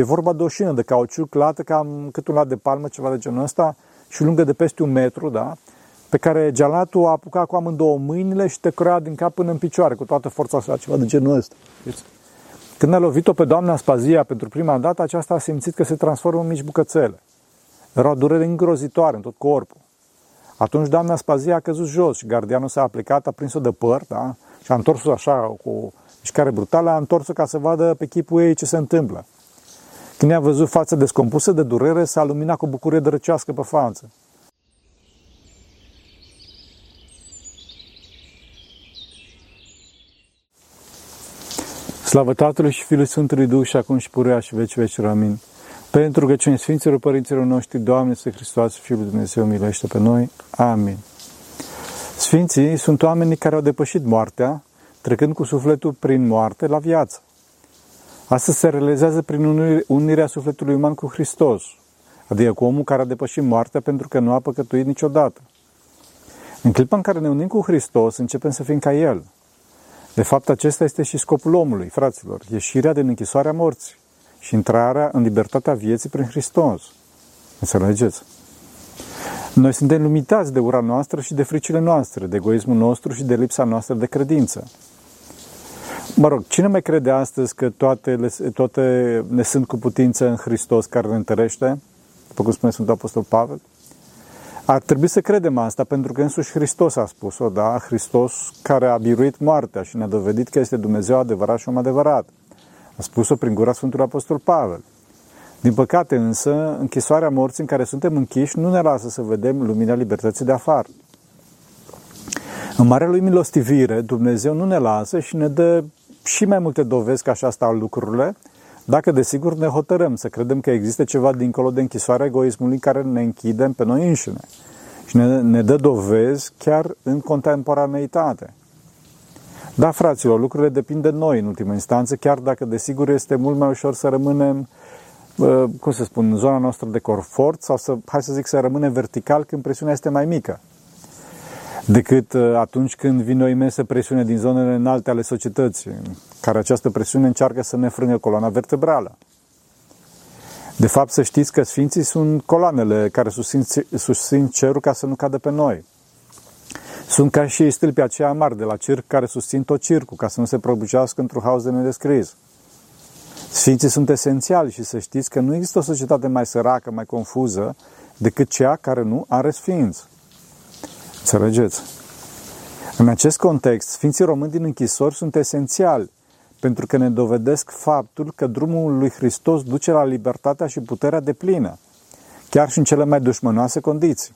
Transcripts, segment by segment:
E vorba de o șină de cauciuc lată cam cât un lat de palmă, ceva de genul ăsta, și lungă de peste un metru, da? pe care gealatul a apucat cu amândouă mâinile și te crea din cap până în picioare, cu toată forța sa, ceva de genul ăsta. Când a lovit-o pe doamna Spazia pentru prima dată, aceasta a simțit că se transformă în mici bucățele. Era o durere îngrozitoare în tot corpul. Atunci doamna Spazia a căzut jos și gardianul s-a aplicat, a prins-o de păr, da? Și a întors-o așa, cu o mișcare brutală, a întors-o ca să vadă pe chipul ei ce se întâmplă. Când i-a văzut fața descompusă de durere, s-a luminat cu bucurie drăcească pe față. Slavă Tatălui și Fiului Sfântului Duh și acum și purea și veci veci amin. Pentru rugăciuni Sfinților Părinților noștri, Doamne, Să Hristos, Fiul Dumnezeu, miluiește pe noi. Amin. Sfinții sunt oamenii care au depășit moartea, trecând cu sufletul prin moarte la viață. Asta se realizează prin unirea sufletului uman cu Hristos, adică cu omul care a depășit moartea pentru că nu a păcătuit niciodată. În clipa în care ne unim cu Hristos, începem să fim ca El. De fapt, acesta este și scopul omului, fraților, ieșirea din închisoarea morții și intrarea în libertatea vieții prin Hristos. Înțelegeți? Noi suntem limitați de ura noastră și de fricile noastre, de egoismul nostru și de lipsa noastră de credință. Mă rog, cine mai crede astăzi că toate, toate ne sunt cu putință în Hristos care ne întărește? După cum spune Sfântul Apostol Pavel? Ar trebui să credem asta pentru că însuși Hristos a spus-o, da? Hristos care a biruit moartea și ne-a dovedit că este Dumnezeu adevărat și om adevărat. A spus-o prin gura Sfântului Apostol Pavel. Din păcate însă, închisoarea morții în care suntem închiși nu ne lasă să vedem lumina libertății de afară. În Marea Lui Milostivire, Dumnezeu nu ne lasă și ne dă și mai multe dovezi că așa stau lucrurile, dacă desigur ne hotărâm să credem că există ceva dincolo de închisoarea egoismului care ne închidem pe noi înșine și ne, ne dă dovezi chiar în contemporaneitate. Da, fraților, lucrurile depind de noi în ultimă instanță, chiar dacă desigur este mult mai ușor să rămânem, cum să spun, în zona noastră de confort sau să, hai să zic, să rămânem vertical când presiunea este mai mică decât uh, atunci când vine o imensă presiune din zonele înalte ale societății, care această presiune încearcă să ne frâne coloana vertebrală. De fapt, să știți că Sfinții sunt coloanele care susțin, susțin cerul ca să nu cadă pe noi. Sunt ca și stâlpii aceia mari de la circ care susțin tot circul, ca să nu se prăbușească într-un haos de nedescris. Sfinții sunt esențiali și să știți că nu există o societate mai săracă, mai confuză, decât cea care nu are sfinți. Înțelegeți? În acest context, Sfinții Români din închisori sunt esențiali, pentru că ne dovedesc faptul că drumul lui Hristos duce la libertatea și puterea de plină, chiar și în cele mai dușmănoase condiții.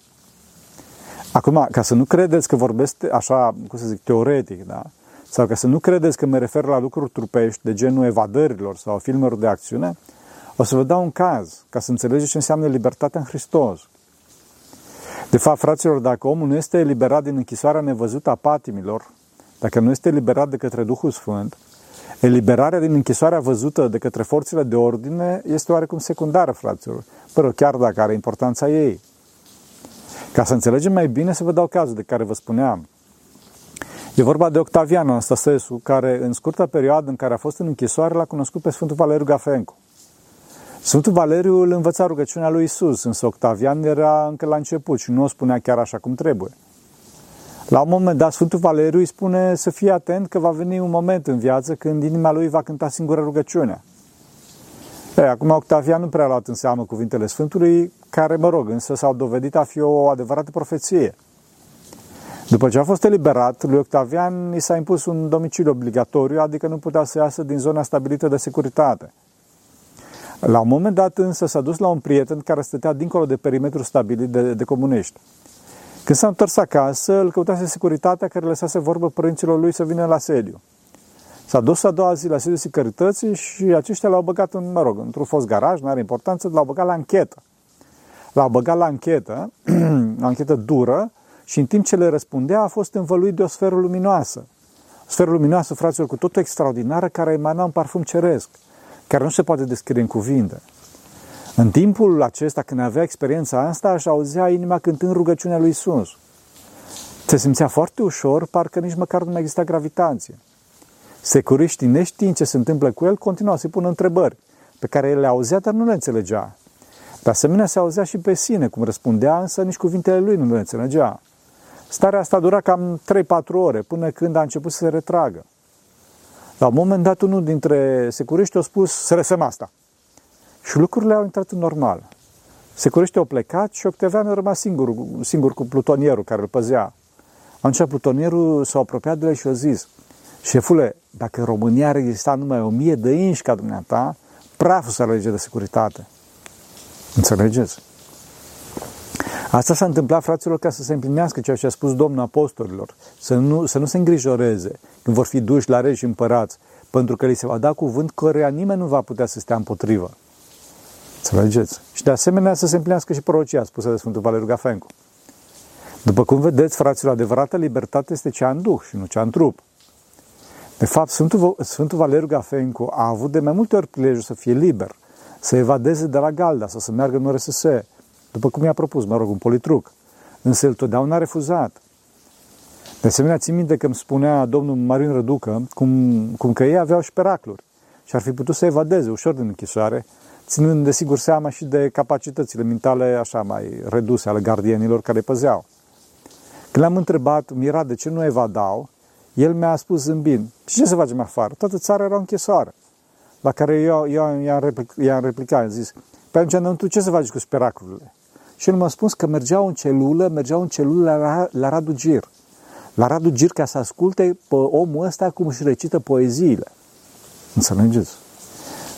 Acum, ca să nu credeți că vorbesc așa, cum să zic, teoretic, da? sau ca să nu credeți că mă refer la lucruri trupești de genul evadărilor sau filmelor de acțiune, o să vă dau un caz, ca să înțelegeți ce înseamnă libertatea în Hristos. De fapt, fraților, dacă omul nu este eliberat din închisoarea nevăzută a patimilor, dacă nu este eliberat de către Duhul Sfânt, eliberarea din închisoarea văzută de către forțele de ordine este oarecum secundară, fraților, fără chiar dacă are importanța ei. Ca să înțelegem mai bine, să vă dau cazul de care vă spuneam. E vorba de Octavian Anastasescu, care în scurta perioadă în care a fost în închisoare l-a cunoscut pe Sfântul Valeriu Gafencu. Sfântul Valeriu îl învăța rugăciunea lui Isus, însă Octavian era încă la început și nu o spunea chiar așa cum trebuie. La un moment dat, Sfântul Valeriu îi spune să fie atent că va veni un moment în viață când inima lui va cânta singură rugăciunea. Ei, acum Octavian nu prea a luat în seamă cuvintele Sfântului, care, mă rog, însă s-au dovedit a fi o adevărată profeție. După ce a fost eliberat, lui Octavian i s-a impus un domiciliu obligatoriu, adică nu putea să iasă din zona stabilită de securitate – la un moment dat însă s-a dus la un prieten care stătea dincolo de perimetrul stabilit de, de comuniști. Când s-a întors acasă, îl căutase securitatea care lăsase vorbă părinților lui să vină la sediu. S-a dus a doua zi la sediu securității și aceștia l-au băgat în, mă rog, într-un fost garaj, nu are importanță, l-au băgat la închetă. L-au băgat la închetă, o anchetă dură, și în timp ce le răspundea a fost învăluit de o sferă luminoasă. O sferă luminoasă, fraților, cu totul extraordinară, care emana un parfum ceresc care nu se poate descrie în cuvinte. În timpul acesta, când avea experiența asta, aș auzea inima cântând rugăciunea lui Isus. Se simțea foarte ușor, parcă nici măcar nu mai exista gravitație. Securiștii, neștiind ce se întâmplă cu el, continuau să-i pună întrebări. pe care el le auzea, dar nu le înțelegea. De asemenea, se auzea și pe sine, cum răspundea, însă nici cuvintele lui nu le înțelegea. Starea asta dura cam 3-4 ore, până când a început să se retragă. La un moment dat, unul dintre securiști a spus să lăsăm asta. Și lucrurile au intrat în normal. Securiștii au plecat și Octavian a rămas singur, singur cu plutonierul care îl păzea. Atunci plutonierul s-a apropiat de el și a zis, șefule, dacă în România ar exista numai o mie de inși ca dumneata, praful s-ar lege de securitate. Înțelegeți? Asta s-a întâmplat, fraților, ca să se împlinească ceea ce a spus Domnul Apostolilor, să nu, să nu se îngrijoreze când vor fi duși la regi și împărați, pentru că li se va da cuvânt căreia nimeni nu va putea să stea împotrivă. Înțelegeți? Și de asemenea să se împlinească și prorocia spusă de Sfântul Valeriu Gafencu. După cum vedeți, fraților, adevărata libertate este cea în duh și nu cea în trup. De fapt, Sfântul, Sfântul Valeriu Gafencu a avut de mai multe ori prilejul să fie liber, să evadeze de la Galda sau să meargă în RSS, după cum i-a propus, mă rog, un politruc. Însă el totdeauna a refuzat. De asemenea, țin minte că îmi spunea domnul Marin Răducă cum, cum că ei aveau și peracluri și ar fi putut să evadeze ușor din închisoare, ținând desigur seama și de capacitățile mentale așa mai reduse ale gardienilor care îi păzeau. Când l-am întrebat, mirat de ce nu evadau, el mi-a spus zâmbind, și ce să facem afară? Toată țara era o închisoare. La care eu, eu i-am, replic, i-am replicat, am zis, pe atunci, tu ce să faci cu speracurile? Și el m-a spus că mergeau în celulă, mergeau în celulă la, la Radu Gir. La Radu Gir ca să asculte pe omul ăsta cum își recită poeziile. Înțelegeți?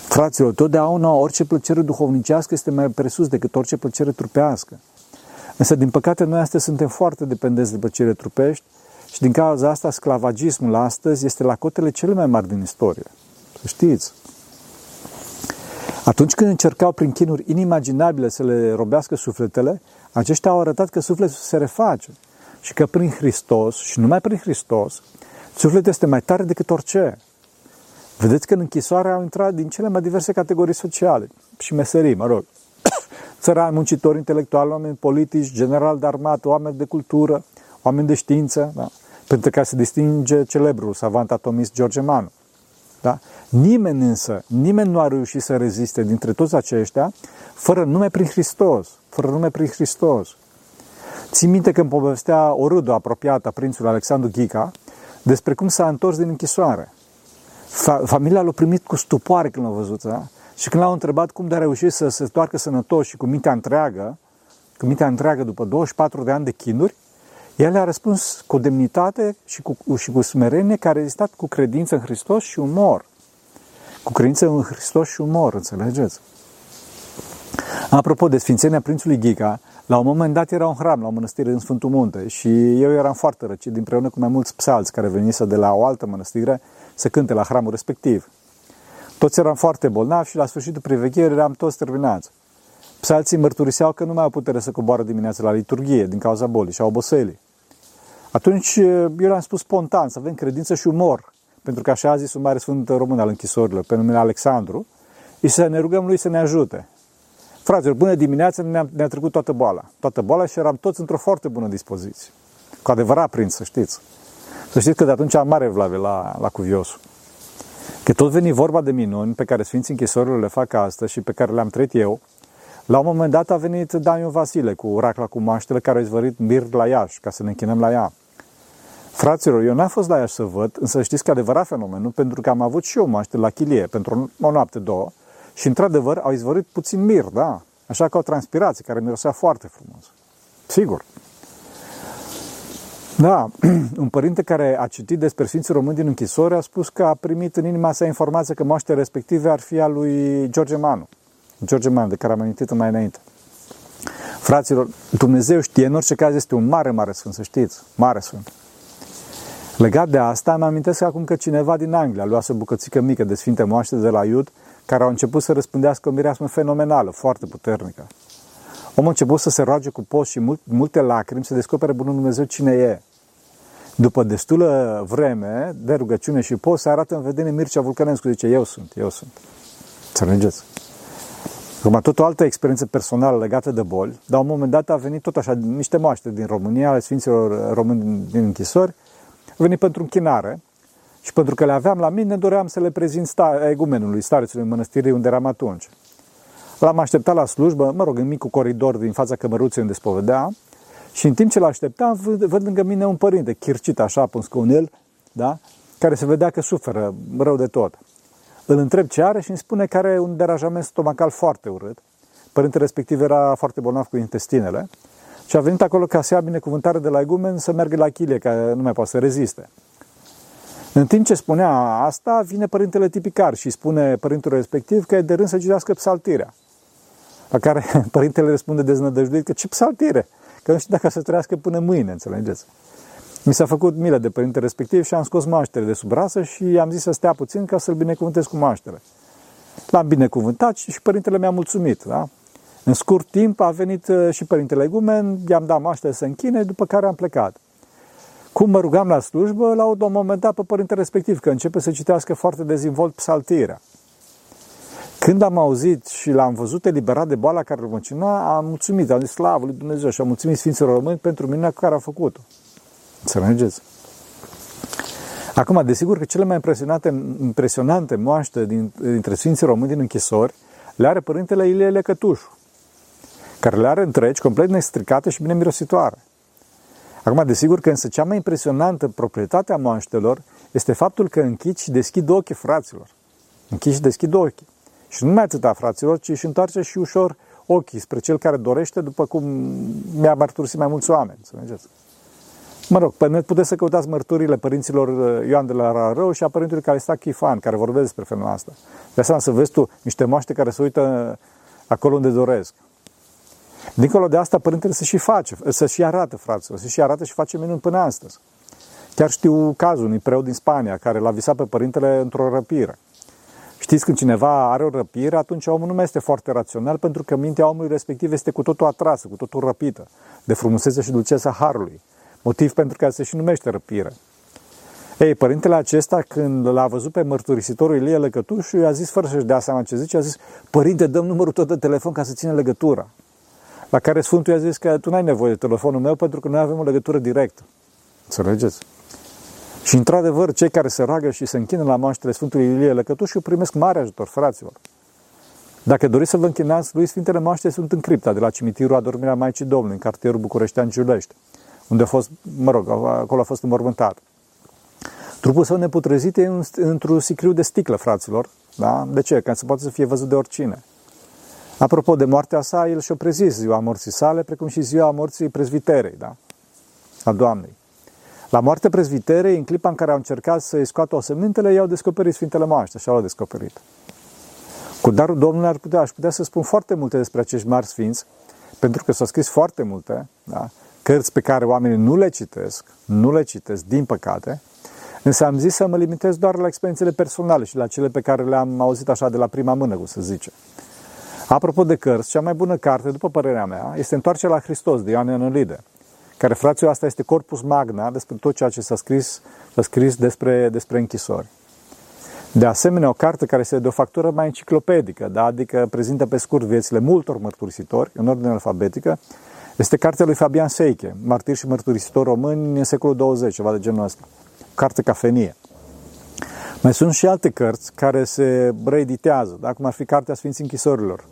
Fraților, totdeauna orice plăcere duhovnicească este mai presus decât orice plăcere trupească. Însă, din păcate, noi astăzi suntem foarte dependenți de plăcere trupești și din cauza asta sclavagismul astăzi este la cotele cele mai mari din istorie. Să știți. Atunci când încercau prin chinuri inimaginabile să le robească sufletele, aceștia au arătat că sufletul se reface și că prin Hristos, și numai prin Hristos, sufletul este mai tare decât orice. Vedeți că în închisoare au intrat din cele mai diverse categorii sociale și meserii, mă rog. Țărani, muncitori intelectuali, oameni politici, general de armată, oameni de cultură, oameni de știință, da? pentru că se distinge celebrul savant atomist George Manu. Da? Nimeni însă, nimeni nu a reușit să reziste dintre toți aceștia fără nume prin Hristos, fără nume prin Hristos. Țin minte când povestea o râdă apropiată a prințului Alexandru Ghica despre cum s-a întors din închisoare. Fa- familia l-a primit cu stupoare când l-a văzut, da? Și când l-au întrebat cum de a reușit să se toarcă sănătos și cu mintea întreagă, cu mintea întreagă după 24 de ani de chinuri, el a răspuns cu demnitate și cu, și cu smerenie care a existat cu credință în Hristos și umor. Cu credință în Hristos și umor, înțelegeți? Apropo de Sfințenia Prințului Ghica, la un moment dat era un hram la o mănăstire în Sfântul Munte și eu eram foarte răcit împreună cu mai mulți psalți care veniseră de la o altă mănăstire să cânte la hramul respectiv. Toți eram foarte bolnavi și la sfârșitul privegherii eram toți terminați. Psalții mărturiseau că nu mai au putere să coboară dimineața la liturghie din cauza bolii și a oboselii. Atunci eu le-am spus spontan să avem credință și umor, pentru că așa a zis un mare sfânt român al închisorilor, pe numele Alexandru, și să ne rugăm lui să ne ajute. Fraților, până dimineața ne-a, ne trecut toată boala. Toată boala și eram toți într-o foarte bună dispoziție. Cu adevărat prins, să știți. Să știți că de atunci am mare vlave la, la cuviosul. Că tot veni vorba de minuni pe care Sfinții Închisorilor le fac astăzi și pe care le-am trăit eu, la un moment dat a venit Daniel Vasile cu racla cu maștele care a izvărit mir la Iași, ca să ne închinăm la ea. Fraților, eu n-am fost la Iași să văd, însă știți că adevărat fenomenul, pentru că am avut și eu maște la chilie pentru o noapte, două, și într-adevăr au izvărit puțin mir, da? Așa ca o transpirație care mirosea foarte frumos. Sigur. Da, un părinte care a citit despre Sfinții Români din închisori a spus că a primit în inima sa informația că moaștele respective ar fi a lui George Manu. George Manu, de care am amintit mai înainte. Fraților, Dumnezeu știe, în orice caz este un mare, mare sfânt, să știți, mare sfânt. Legat de asta, îmi amintesc acum că cineva din Anglia luase o bucățică mică de Sfinte Moaște de la Iud, care au început să răspândească o mireasmă fenomenală, foarte puternică. Omul a început să se roage cu post și mult, multe lacrimi să descopere Bunul Dumnezeu cine e. După destulă vreme de rugăciune și post, se arată în vedere Mircea Vulcănescu, zice, eu sunt, eu sunt. Înțelegeți? Acum, tot o altă experiență personală legată de boli, dar un moment dat a venit tot așa niște moaște din România, ale Sfinților Români din închisori, a venit pentru închinare și pentru că le aveam la mine, doream să le prezint sta- egumenului, starețului mănăstirii unde eram atunci. L-am așteptat la slujbă, mă rog, în micul coridor din fața cămăruței unde spovedea, și în timp ce l-așteptam, văd, văd lângă mine un părinte, chircit așa, pe un scaunel, da? care se vedea că suferă rău de tot. Îl întreb ce are și îmi spune că are un deranjament stomacal foarte urât. Părintele respectiv era foarte bolnav cu intestinele și a venit acolo ca să ia binecuvântare de la egumen să meargă la chilie, că nu mai poate să reziste. În timp ce spunea asta, vine părintele tipicar și spune părintele respectiv că e de rând să citească psaltirea. La care părintele răspunde deznădăjduit că ce psaltire? Că nu știu dacă să trăiască până mâine, înțelegeți? Mi s-a făcut milă de părinte respectiv și am scos maștere de sub rasă și i-am zis să stea puțin ca să-l binecuvântez cu maștere. L-am binecuvântat și părintele mi-a mulțumit. Da? În scurt timp a venit uh, și părintele Egumen, i-am dat maștere să închine, după care am plecat. Cum mă rugam la slujbă, la un moment dat pe părintele respectiv, că începe să citească foarte dezinvolt psaltirea. Când am auzit și l-am văzut eliberat de boala care îl măcina, am mulțumit, am zis slavă lui Dumnezeu și am mulțumit Sfinților Români pentru minunea cu care a făcut-o. Înțelegeți? Acum, desigur că cele mai impresionante, impresionante moaște din, dintre Sfinții Români din închisori le are Părintele Ilie Lecătușu, care le are întregi, complet nestricate și bine mirositoare. Acum, desigur că însă cea mai impresionantă proprietate a moaștelor este faptul că închid și deschid ochii fraților. Închid și deschid ochii. Și nu mai atâta, fraților, ci își întoarce și ușor ochii spre cel care dorește, după cum mi-a mărturisit mai mulți oameni. Înțelegeți? Mă rog, pe net puteți să căutați mărturile părinților uh, Ioan de la Rarău și a părintului care sta Chifan, care vorbesc despre femeia asta. De asta să vezi tu niște moaște care se uită acolo unde doresc. Dincolo de asta, părintele să și face, să și arată, fraților, să și arată și face minuni până astăzi. Chiar știu cazul unui preot din Spania care l-a visat pe părintele într-o răpire. Știți, când cineva are o răpire, atunci omul nu mai este foarte rațional, pentru că mintea omului respectiv este cu totul atrasă, cu totul răpită, de frumusețea și dulcețea Harului. Motiv pentru care se și numește răpire. Ei, părintele acesta, când l-a văzut pe mărturisitorul Ilie Lăcătușu, i-a zis, fără să-și dea seama ce zice, a zis, Părinte, dăm numărul tot de telefon ca să ține legătura. La care Sfântul i-a zis că tu n-ai nevoie de telefonul meu pentru că noi avem o legătură directă. Înțelegeți? Și într-adevăr, cei care se roagă și se închină la moaștele Sfântului Ilie Lăcătușu primesc mare ajutor, fraților. Dacă doriți să vă închinați, lui Sfintele Moaște sunt în cripta de la cimitirul Adormirea Maicii Domnului, în cartierul Bucureștean Giulești, unde a fost, mă rog, acolo a fost înmormântat. Trupul său neputrezit e într-un sicriu de sticlă, fraților. Da? De ce? Ca să poată să fie văzut de oricine. Apropo de moartea sa, el și-a prezis ziua morții sale, precum și ziua morții prezviterei, da? a Doamnei. La moartea prezviterei, în clipa în care au încercat să-i scoată osemintele, i-au descoperit Sfintele Moaște și au descoperit. Cu darul Domnului ar putea, aș putea să spun foarte multe despre acești mari sfinți, pentru că s-au scris foarte multe, da? cărți pe care oamenii nu le citesc, nu le citesc, din păcate, însă am zis să mă limitez doar la experiențele personale și la cele pe care le-am auzit așa de la prima mână, cum să zice. Apropo de cărți, cea mai bună carte, după părerea mea, este Întoarcerea la Hristos, de Ioan Ionolide, care, fraților, asta este corpus magna despre tot ceea ce s-a scris, s-a scris despre, despre închisori. De asemenea, o carte care este de o factură mai enciclopedică, da? adică prezintă pe scurt viețile multor mărturisitori, în ordine alfabetică, este cartea lui Fabian Seiche, martir și mărturisitor român în secolul 20, ceva de genul ăsta. Carte cafenie. Mai sunt și alte cărți care se reeditează, da? cum ar fi Cartea Sfinții Închisorilor,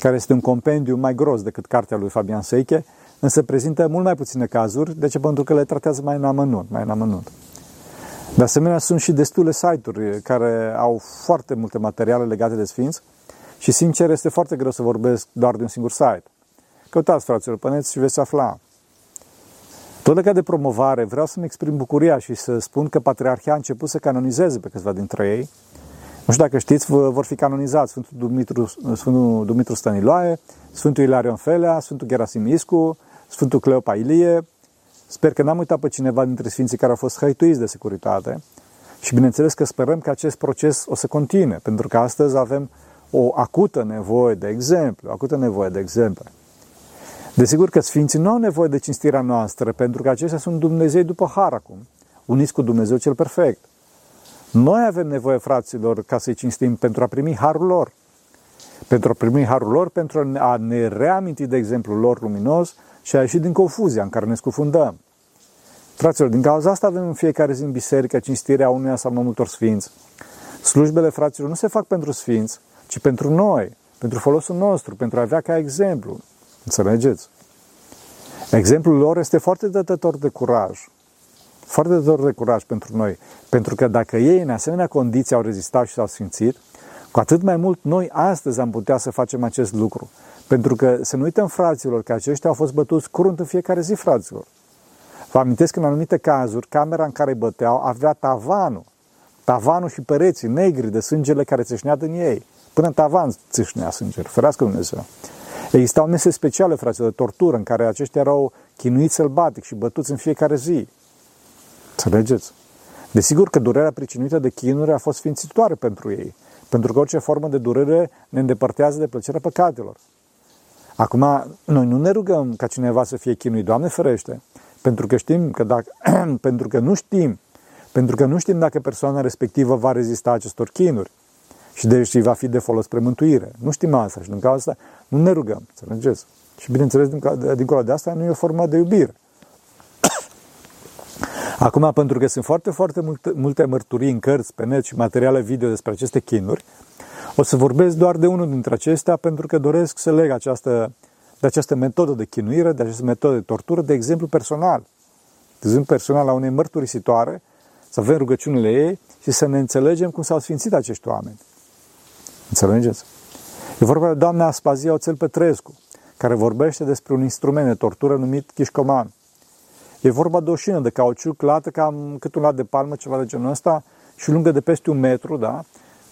care este un compendiu mai gros decât cartea lui Fabian Seiche, însă prezintă mult mai puține cazuri, de ce? Pentru că le tratează mai în amănunt, mai în amănunt. De asemenea, sunt și destule site-uri care au foarte multe materiale legate de Sfinți și, sincer, este foarte greu să vorbesc doar de un singur site. Căutați, fraților, păneți și veți afla. Tot legat de promovare, vreau să-mi exprim bucuria și să spun că Patriarhia a început să canonizeze pe câțiva dintre ei. Nu știu dacă știți, vor fi canonizați Sfântul Dumitru, Sfântul Dumitru Stăniloae, Sfântul Ilarion Felea, Sfântul Gerasim Iscu, Sfântul Cleopa Ilie. Sper că n-am uitat pe cineva dintre sfinții care au fost hăituiți de securitate. Și bineînțeles că sperăm că acest proces o să continue, pentru că astăzi avem o acută nevoie de exemplu, acută nevoie de exemple. Desigur că Sfinții nu au nevoie de cinstirea noastră, pentru că aceștia sunt Dumnezei după har acum, uniți cu Dumnezeu cel perfect. Noi avem nevoie, fraților, ca să-i cinstim pentru a primi harul lor. Pentru a primi harul lor, pentru a ne reaminti de exemplu lor luminos și a ieși din confuzia în care ne scufundăm. Fraților, din cauza asta avem în fiecare zi în biserică cinstirea unuia sau mai multor sfinți. Slujbele, fraților, nu se fac pentru sfinți, ci pentru noi, pentru folosul nostru, pentru a avea ca exemplu. Înțelegeți? Exemplul lor este foarte dătător de curaj. Foarte dătător de curaj pentru noi. Pentru că dacă ei în asemenea condiții au rezistat și s-au simțit, cu atât mai mult noi astăzi am putea să facem acest lucru. Pentru că să nu uităm fraților că aceștia au fost bătuți curând în fiecare zi, fraților. Vă amintesc că în anumite cazuri, camera în care băteau avea tavanul. Tavanul și pereții negri de sângele care țâșnea din ei. Până în tavan țâșnea sângele. Ferească Dumnezeu. Existau mese speciale, frate, de tortură, în care aceștia erau chinuiți sălbatic și bătuți în fiecare zi. Înțelegeți? Desigur că durerea pricinuită de chinuri a fost sfințitoare pentru ei, pentru că orice formă de durere ne îndepărtează de plăcerea păcatelor. Acum, noi nu ne rugăm ca cineva să fie chinuit, Doamne ferește, pentru că știm că dacă, pentru că nu știm, pentru că nu știm dacă persoana respectivă va rezista acestor chinuri și deci va fi de folos spre mântuire. Nu știm asta și din cauza asta nu ne rugăm, înțelegeți? Și bineînțeles, dincolo de asta, nu e o formă de iubire. Acum, pentru că sunt foarte, foarte multe, multe mărturii în cărți, pe net și materiale video despre aceste chinuri, o să vorbesc doar de unul dintre acestea pentru că doresc să leg această, de această metodă de chinuire, de această metodă de tortură, de exemplu personal. De exemplu personal a unei mărturisitoare, să avem rugăciunile ei și să ne înțelegem cum s-au sfințit acești oameni. Înțelegeți? E vorba de doamna Aspazia Oțel Petrescu, care vorbește despre un instrument de tortură numit chișcoman. E vorba de o șină de cauciuc lată cam cât un lat de palmă, ceva de genul ăsta, și lungă de peste un metru, da?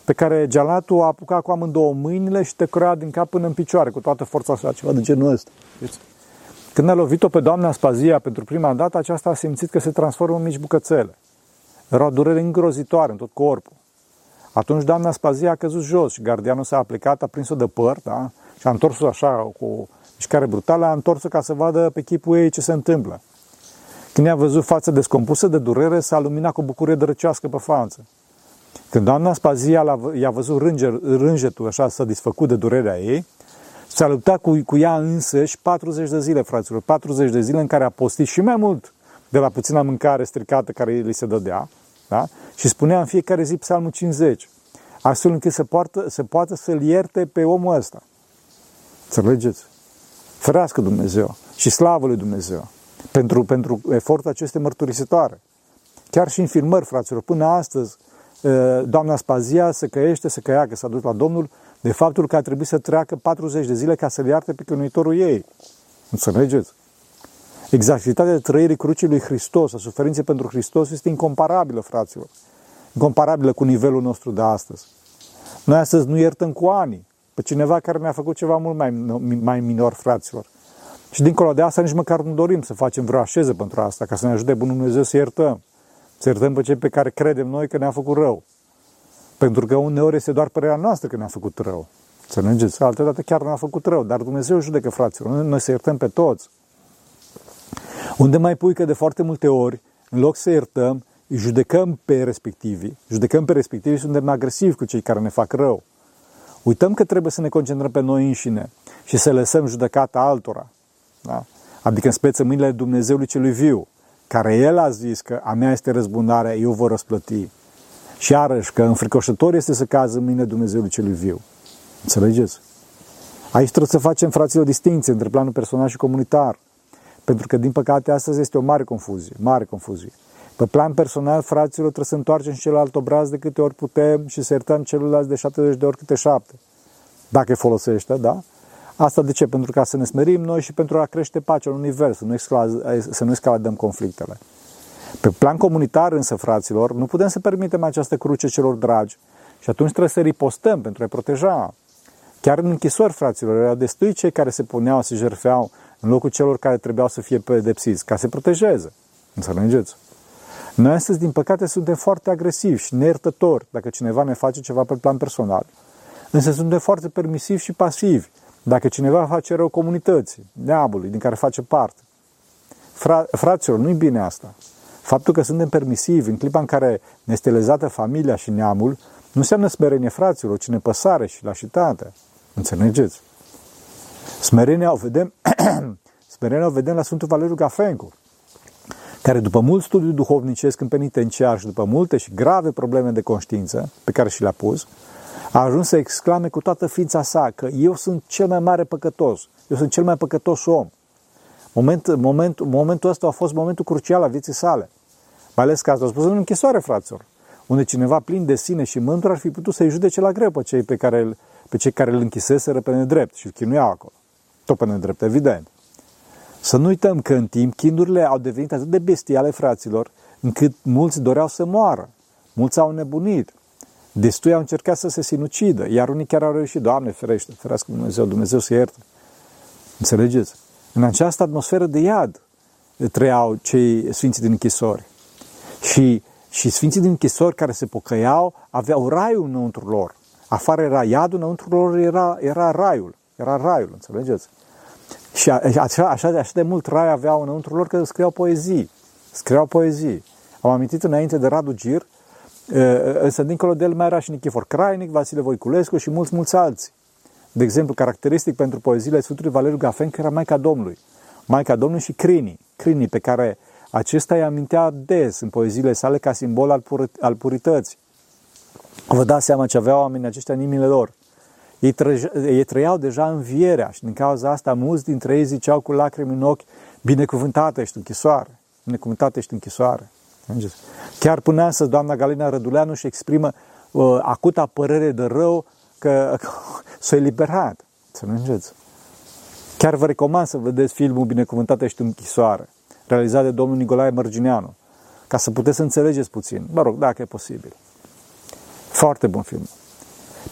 pe care gealatul a apucat cu amândouă mâinile și te crea din cap până în picioare, cu toată forța sa, ceva de genul ăsta. Când a lovit-o pe doamna Spazia pentru prima dată, aceasta a simțit că se transformă în mici bucățele. Era o durere îngrozitoare în tot corpul. Atunci doamna Spazia a căzut jos și gardianul s-a aplicat, a prins-o de păr, da? Și a întors-o așa cu o mișcare brutală, a întors-o ca să vadă pe chipul ei ce se întâmplă. Când i-a văzut fața descompusă de durere, s-a luminat cu bucurie drăcească pe față. Când doamna Spazia i-a văzut rânger, rângetul așa s-a disfăcut de durerea ei, s-a luptat cu, cu ea însăși 40 de zile, fraților, 40 de zile în care a postit și mai mult de la puțina mâncare stricată care li se dădea, da? Și spunea în fiecare zi psalmul 50, astfel încât se, poartă, se poate să-l ierte pe omul ăsta. Înțelegeți? Ferească Dumnezeu și slavă lui Dumnezeu pentru, pentru efortul acestei mărturisitoare. Chiar și în filmări, fraților, până astăzi, doamna Spazia se căiește, se căia că s-a dus la Domnul de faptul că a trebuit să treacă 40 de zile ca să-l iarte pe cânuitorul ei. Înțelegeți? Exactitatea trăirii crucii lui Hristos, a suferinței pentru Hristos, este incomparabilă, fraților. Incomparabilă cu nivelul nostru de astăzi. Noi astăzi nu iertăm cu ani pe cineva care ne-a făcut ceva mult mai, mai minor, fraților. Și dincolo de asta nici măcar nu dorim să facem vreo așeză pentru asta, ca să ne ajute Bunul Dumnezeu să iertăm. Să iertăm pe cei pe care credem noi că ne-a făcut rău. Pentru că uneori este doar părerea noastră că ne-a făcut rău. Să ne îngeți, altă dată chiar ne-a făcut rău, dar Dumnezeu judecă, fraților. Noi să iertăm pe toți. Unde mai pui că de foarte multe ori, în loc să iertăm, judecăm pe respectivii, judecăm pe respectivii, suntem agresivi cu cei care ne fac rău. Uităm că trebuie să ne concentrăm pe noi înșine și să lăsăm judecata altora. Da? Adică în speță mâinile Dumnezeului celui viu, care El a zis că a mea este răzbunarea, eu vor răsplăti. Și iarăși că înfricoșător este să cază în mâinile Dumnezeului celui viu. Înțelegeți? Aici trebuie să facem, fraților, o distinție între planul personal și comunitar. Pentru că, din păcate, astăzi este o mare confuzie, mare confuzie. Pe plan personal, fraților, trebuie să întoarcem și celălalt obraz de câte ori putem și să iertăm celălalt de 70 de ori câte șapte. Dacă folosește, da? Asta de ce? Pentru ca să ne smerim noi și pentru a crește pacea în univers, să nu, să nu escaladăm conflictele. Pe plan comunitar însă, fraților, nu putem să permitem această cruce celor dragi și atunci trebuie să ripostăm pentru a-i proteja. Chiar în închisori, fraților, erau destui cei care se puneau, se jerfeau în locul celor care trebuiau să fie pedepsiți, ca să se protejeze. Înțelegeți? Noi astăzi, din păcate, suntem foarte agresivi și neiertători dacă cineva ne face ceva pe plan personal. Însă suntem foarte permisivi și pasivi dacă cineva face rău comunității, neamului, din care face parte. Fra, fraților, nu-i bine asta. Faptul că suntem permisivi în clipa în care ne este lezată familia și neamul, nu înseamnă smerenie fraților, ci nepăsare și lașitate. Înțelegeți? Smerenia o vedem, smerenia o vedem la Sfântul Valeriu Gafencu, care după mult studiu duhovnicesc în penitenciar și după multe și grave probleme de conștiință pe care și le-a pus, a ajuns să exclame cu toată ființa sa că eu sunt cel mai mare păcătos, eu sunt cel mai păcătos om. Moment, moment, momentul ăsta a fost momentul crucial al vieții sale. Mai ales că a spus în închisoare, fraților, unde cineva plin de sine și mândru ar fi putut să-i judece la greu pe cei, pe care, pe cei care îl închiseseră pe nedrept și îl chinuiau acolo. Tot pe nedrept, evident. Să nu uităm că în timp chinurile au devenit atât de bestiale, fraților, încât mulți doreau să moară. Mulți au nebunit. Destui au încercat să se sinucidă, iar unii chiar au reușit. Doamne, ferește, ferească Dumnezeu, Dumnezeu să ierte. Înțelegeți? În această atmosferă de iad trăiau cei sfinții din închisori. Și, și sfinții din închisori care se pocăiau aveau raiul înăuntru lor. Afară era iadul, înăuntru lor era, era raiul. Era raiul, înțelegeți? Și așa, așa, așa de mult rai aveau înăuntru lor că scriau poezii. Scriau poezii. Am amintit înainte de Radu Gir, însă dincolo de el mai era și Nichifor Crainic, Vasile Voiculescu și mulți, mulți alții. De exemplu, caracteristic pentru poeziile Sfântului Valeriu Gafen, că era Maica Domnului. Maica Domnului și Crini. Crini, pe care acesta îi amintea des în poeziile sale ca simbol al, pur- al purității. Vă dați seama ce aveau oamenii aceștia în inimile lor. Ei, trăj- ei trăiau deja învierea și din cauza asta mulți dintre ei ziceau cu lacrimi în ochi, binecuvântată ești închisoare, binecuvântată ești închisoare. Chiar până însă doamna Galina Răduleanu și exprimă uh, acuta părere de rău că, că s-a eliberat. Să înțelegeți. Chiar vă recomand să vedeți filmul Binecuvântată ești închisoare, realizat de domnul Nicolae Mărgineanu, ca să puteți să înțelegeți puțin. Mă rog, dacă e posibil. Foarte bun film.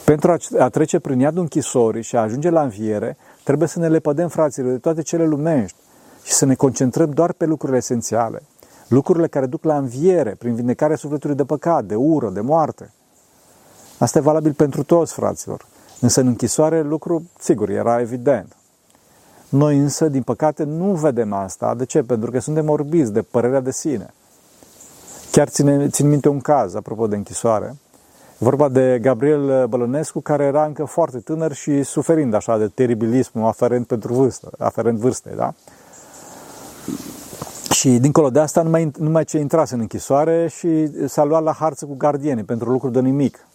Pentru a trece prin iadul închisorii și a ajunge la înviere, trebuie să ne lepădem, fraților, de toate cele lumești și să ne concentrăm doar pe lucrurile esențiale. Lucrurile care duc la înviere, prin vindecarea sufletului de păcat, de ură, de moarte. Asta e valabil pentru toți, fraților. Însă în închisoare lucru, sigur, era evident. Noi însă, din păcate, nu vedem asta. De ce? Pentru că suntem orbiți de părerea de sine. Chiar ține, țin minte un caz, apropo de închisoare. Vorba de Gabriel Bălănescu, care era încă foarte tânăr și suferind așa de teribilism aferent pentru vârstă, aferent vârstei, da? Și dincolo de asta, numai, numai ce intrase în închisoare și s-a luat la harță cu gardieni pentru lucruri de nimic.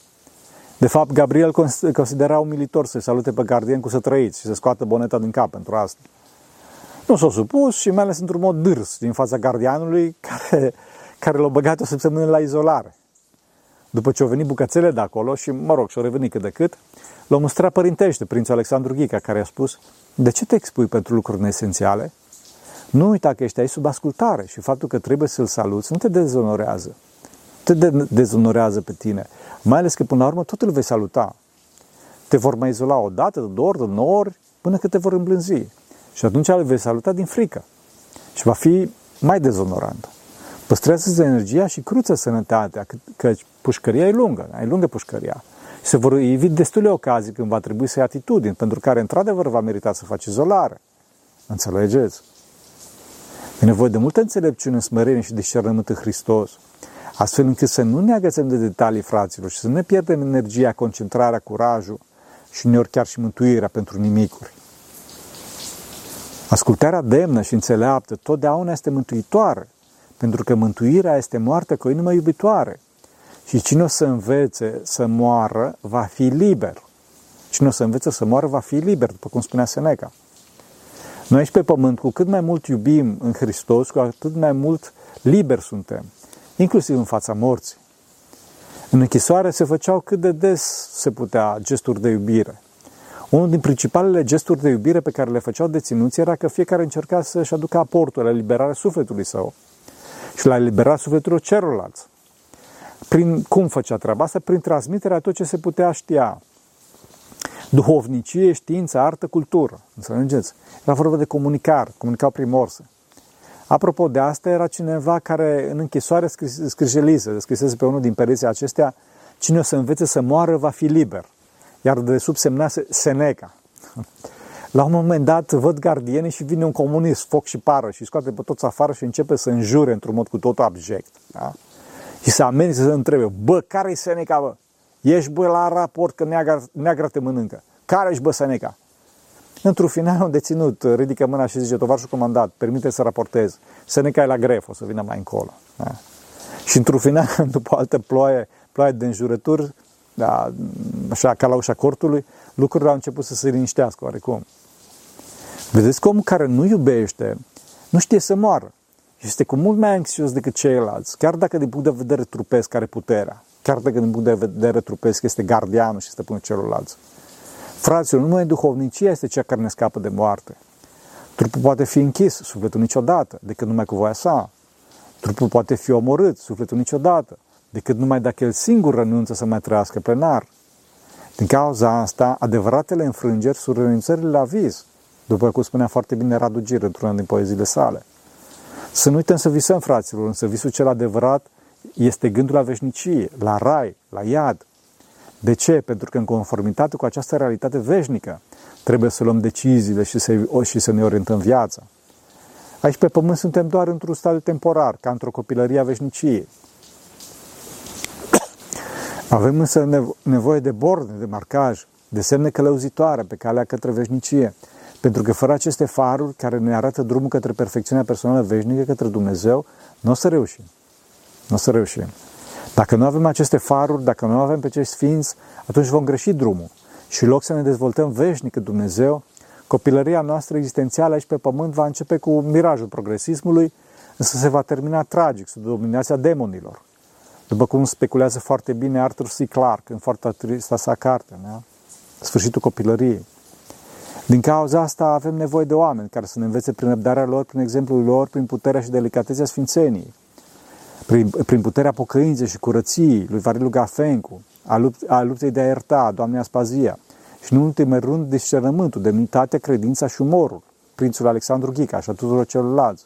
De fapt, Gabriel considera umilitor să-i salute pe gardien cu să trăiți și să scoată boneta din cap pentru asta. Nu s-a supus și mai ales într-un mod dârs din fața gardianului care, care l-a băgat o săptămână la izolare. După ce au venit bucățele de acolo și, mă rog, și-au revenit cât de cât, l-a mustrat părintește prințul Alexandru Ghica, care i-a spus De ce te expui pentru lucruri neesențiale? Nu uita că ești aici sub ascultare și faptul că trebuie să-l saluți nu te dezonorează. Te de- dezonorează pe tine. Mai ales că până la urmă tot îl vei saluta. Te vor mai izola o dată, de două ori, de nouă ori, până când te vor îmblânzi. Și atunci îl vei saluta din frică. Și va fi mai dezonorant. Păstrează energia și cruță sănătatea, că pușcăria e lungă, ai lungă pușcăria. Și se vor ivi destule ocazii când va trebui să iei atitudini, pentru care într-adevăr va merita să faci izolare. Înțelegeți? E nevoie de multă înțelepciune, smerenie și discernământ în Hristos, astfel încât să nu ne agățăm de detalii, fraților, și să nu ne pierdem energia, concentrarea, curajul și uneori chiar și mântuirea pentru nimicuri. Ascultarea demnă și înțeleaptă totdeauna este mântuitoare, pentru că mântuirea este moartă cu o inimă iubitoare. Și cine o să învețe să moară, va fi liber. Cine o să învețe să moară, va fi liber, după cum spunea Seneca. Noi aici pe pământ, cu cât mai mult iubim în Hristos, cu atât mai mult liber suntem, inclusiv în fața morții. În închisoare se făceau cât de des se putea gesturi de iubire. Unul din principalele gesturi de iubire pe care le făceau deținuții era că fiecare încerca să-și aducă aportul la liberarea sufletului său și la eliberarea sufletului celorlalți. Prin cum făcea treaba asta? Prin transmiterea tot ce se putea știa. Duhovnicie, știință, artă, cultură. Înțelegeți? Era vorba de comunicare, comunicau prin morse. Apropo de asta, era cineva care în închisoare scrijelise, scrisese pe unul din pereții acestea, cine o să învețe să moară va fi liber. Iar de sub semnase Seneca. La un moment dat văd gardienii și vine un comunist, foc și pară, și scoate pe toți afară și începe să înjure într-un mod cu totul abject. Da? Și să amenințe să întrebe, bă, care-i Seneca, bă? Ești, bă, la raport că neagra, neagra te mănâncă. Care ești, bă, Seneca? Într-un final, un deținut ridică mâna și zice, tovarșul comandat, permite să raportez, să ne cai la gref, o să vină mai încolo. Da? Și într-un final, după o altă ploaie, ploaie de înjurături, da, așa ca la ușa cortului, lucrurile au început să se liniștească oarecum. Vedeți că omul care nu iubește, nu știe să moară. Și este cu mult mai anxios decât ceilalți, chiar dacă din punct de vedere trupesc are puterea, chiar dacă din punct de vedere trupesc este gardianul și stăpânul celorlalți. Fraților, numai duhovnicia este cea care ne scapă de moarte. Trupul poate fi închis, sufletul niciodată, decât numai cu voia sa. Trupul poate fi omorât, sufletul niciodată, decât numai dacă el singur renunță să mai trăiască plenar. Din cauza asta, adevăratele înfrângeri sunt renunțările la vis, după cum spunea foarte bine Radu Gir într-una din poeziile sale. Să nu uităm să visăm, fraților, însă visul cel adevărat este gândul la veșnicie, la rai, la iad. De ce? Pentru că în conformitate cu această realitate veșnică trebuie să luăm deciziile și să, și să ne orientăm viața. Aici pe pământ suntem doar într-un stadiu temporar, ca într-o copilărie a veșniciei. Avem însă nevoie de borde, de marcaj, de semne călăuzitoare pe calea către veșnicie. Pentru că fără aceste faruri care ne arată drumul către perfecțiunea personală veșnică, către Dumnezeu, nu o să reușim. Nu o să reușim. Dacă nu avem aceste faruri, dacă nu avem pe cei sfinți, atunci vom greși drumul. Și în loc să ne dezvoltăm veșnic în Dumnezeu, copilăria noastră existențială aici pe pământ va începe cu mirajul progresismului, însă se va termina tragic, sub dominația demonilor. După cum speculează foarte bine Arthur C. Clarke în foarte trista sa carte, da? Sfârșitul copilăriei. Din cauza asta avem nevoie de oameni care să ne învețe prin răbdarea lor, prin exemplul lor, prin puterea și delicatețea Sfințeniei, prin, prin puterea pocăinței și curăției lui Varilu Gafencu, a, lupt, a luptei de a ierta, Doamne Aspazia, și în ultimul rând discernământul, demnitatea, credința și umorul, prințul Alexandru Ghica și a tuturor celorlalți.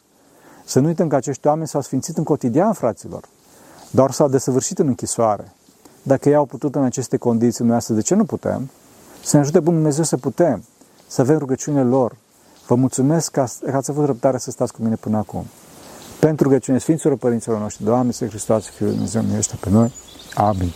Să nu uităm că acești oameni s-au sfințit în cotidian, fraților, doar s-au desăvârșit în închisoare. Dacă ei au putut în aceste condiții, noi astăzi, de ce nu putem? Să ne ajute Bunul Dumnezeu să putem să avem rugăciunile lor. Vă mulțumesc că ați avut răbdare să stați cu mine până acum. Pentru rugăciune Sfinților Părinților noștri, Doamne, să Hristos, Fiul Dumnezeu, miluiește pe noi. Amin.